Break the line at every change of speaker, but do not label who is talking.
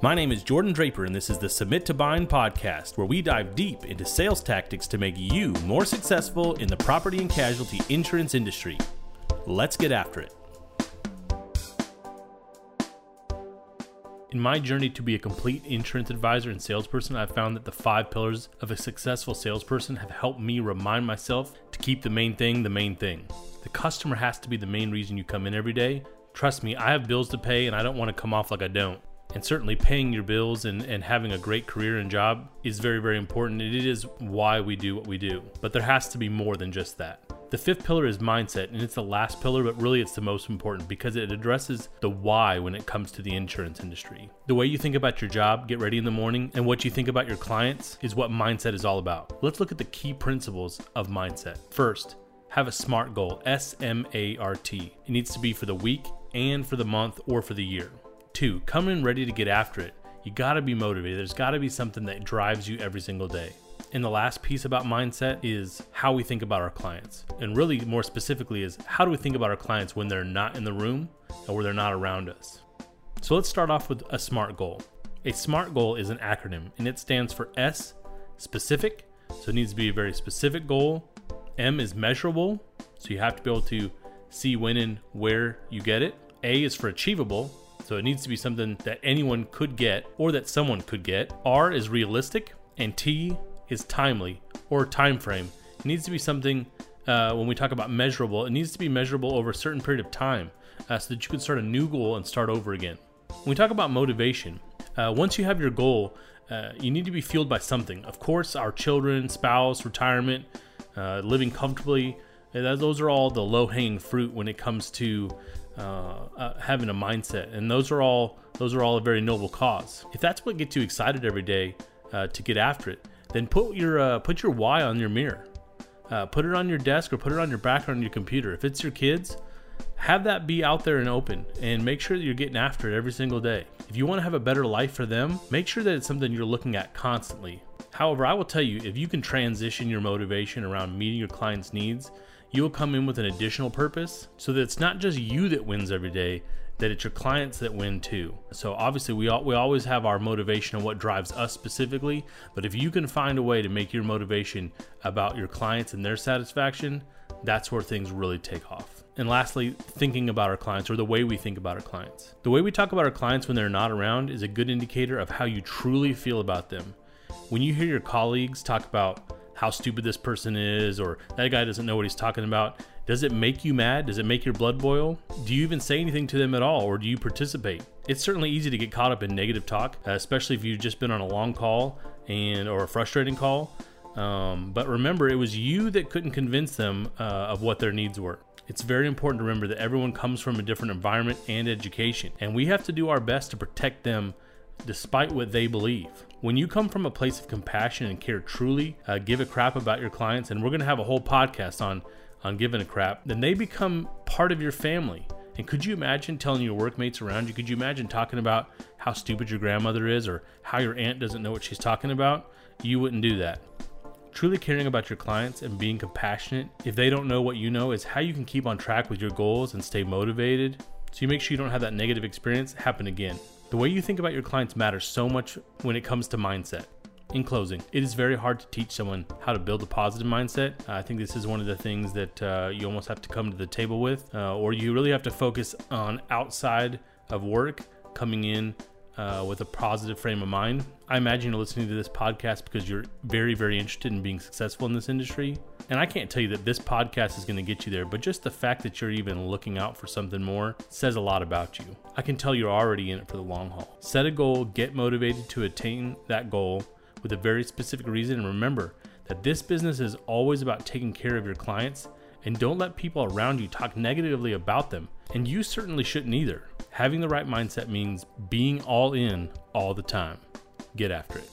My name is Jordan Draper, and this is the Submit to Bind podcast, where we dive deep into sales tactics to make you more successful in the property and casualty insurance industry. Let's get after it. In my journey to be a complete insurance advisor and salesperson, I've found that the five pillars of a successful salesperson have helped me remind myself to keep the main thing the main thing. The customer has to be the main reason you come in every day. Trust me, I have bills to pay and I don't want to come off like I don't. And certainly paying your bills and, and having a great career and job is very, very important. It is why we do what we do. But there has to be more than just that. The fifth pillar is mindset, and it's the last pillar, but really it's the most important because it addresses the why when it comes to the insurance industry. The way you think about your job, get ready in the morning, and what you think about your clients is what mindset is all about. Let's look at the key principles of mindset. First, have a SMART goal, S M A R T. It needs to be for the week and for the month or for the year. Two, come in ready to get after it. You gotta be motivated. There's gotta be something that drives you every single day. And the last piece about mindset is how we think about our clients. And really, more specifically, is how do we think about our clients when they're not in the room or when they're not around us? So let's start off with a SMART goal. A SMART goal is an acronym and it stands for S, specific. So it needs to be a very specific goal. M is measurable. So you have to be able to see when and where you get it. A is for achievable. So it needs to be something that anyone could get or that someone could get. R is realistic. And T is timely or time frame. It needs to be something uh, when we talk about measurable. It needs to be measurable over a certain period of time uh, so that you can start a new goal and start over again. When we talk about motivation, uh, once you have your goal, uh, you need to be fueled by something. Of course, our children, spouse, retirement, uh, living comfortably. Uh, those are all the low-hanging fruit when it comes to having a mindset, and those are all those are all a very noble cause. If that's what gets you excited every day to get after it, then put your uh, put your why on your mirror. Uh, put it on your desk or put it on your background on your computer. If it's your kids, have that be out there and open and make sure that you're getting after it every single day. If you want to have a better life for them, make sure that it's something you're looking at constantly. However, I will tell you if you can transition your motivation around meeting your clients' needs, you will come in with an additional purpose so that it's not just you that wins every day, that it's your clients that win too. So obviously we all, we always have our motivation and what drives us specifically, but if you can find a way to make your motivation about your clients and their satisfaction, that's where things really take off. And lastly, thinking about our clients or the way we think about our clients. The way we talk about our clients when they're not around is a good indicator of how you truly feel about them. When you hear your colleagues talk about how stupid this person is or that guy doesn't know what he's talking about, does it make you mad? Does it make your blood boil? Do you even say anything to them at all, or do you participate? It's certainly easy to get caught up in negative talk, uh, especially if you've just been on a long call and or a frustrating call. Um, but remember, it was you that couldn't convince them uh, of what their needs were. It's very important to remember that everyone comes from a different environment and education, and we have to do our best to protect them despite what they believe. When you come from a place of compassion and care truly, uh, give a crap about your clients, and we're going to have a whole podcast on on giving a crap, then they become part of your family. And could you imagine telling your workmates around you? Could you imagine talking about how stupid your grandmother is or how your aunt doesn't know what she's talking about? You wouldn't do that. Truly caring about your clients and being compassionate, if they don't know what you know, is how you can keep on track with your goals and stay motivated so you make sure you don't have that negative experience happen again. The way you think about your clients matters so much when it comes to mindset. In closing, it is very hard to teach someone how to build a positive mindset. I think this is one of the things that uh, you almost have to come to the table with, uh, or you really have to focus on outside of work, coming in uh, with a positive frame of mind. I imagine you're listening to this podcast because you're very, very interested in being successful in this industry. And I can't tell you that this podcast is going to get you there, but just the fact that you're even looking out for something more says a lot about you. I can tell you're already in it for the long haul. Set a goal, get motivated to attain that goal with a very specific reason. And remember that this business is always about taking care of your clients and don't let people around you talk negatively about them. And you certainly shouldn't either. Having the right mindset means being all in all the time. Get after it.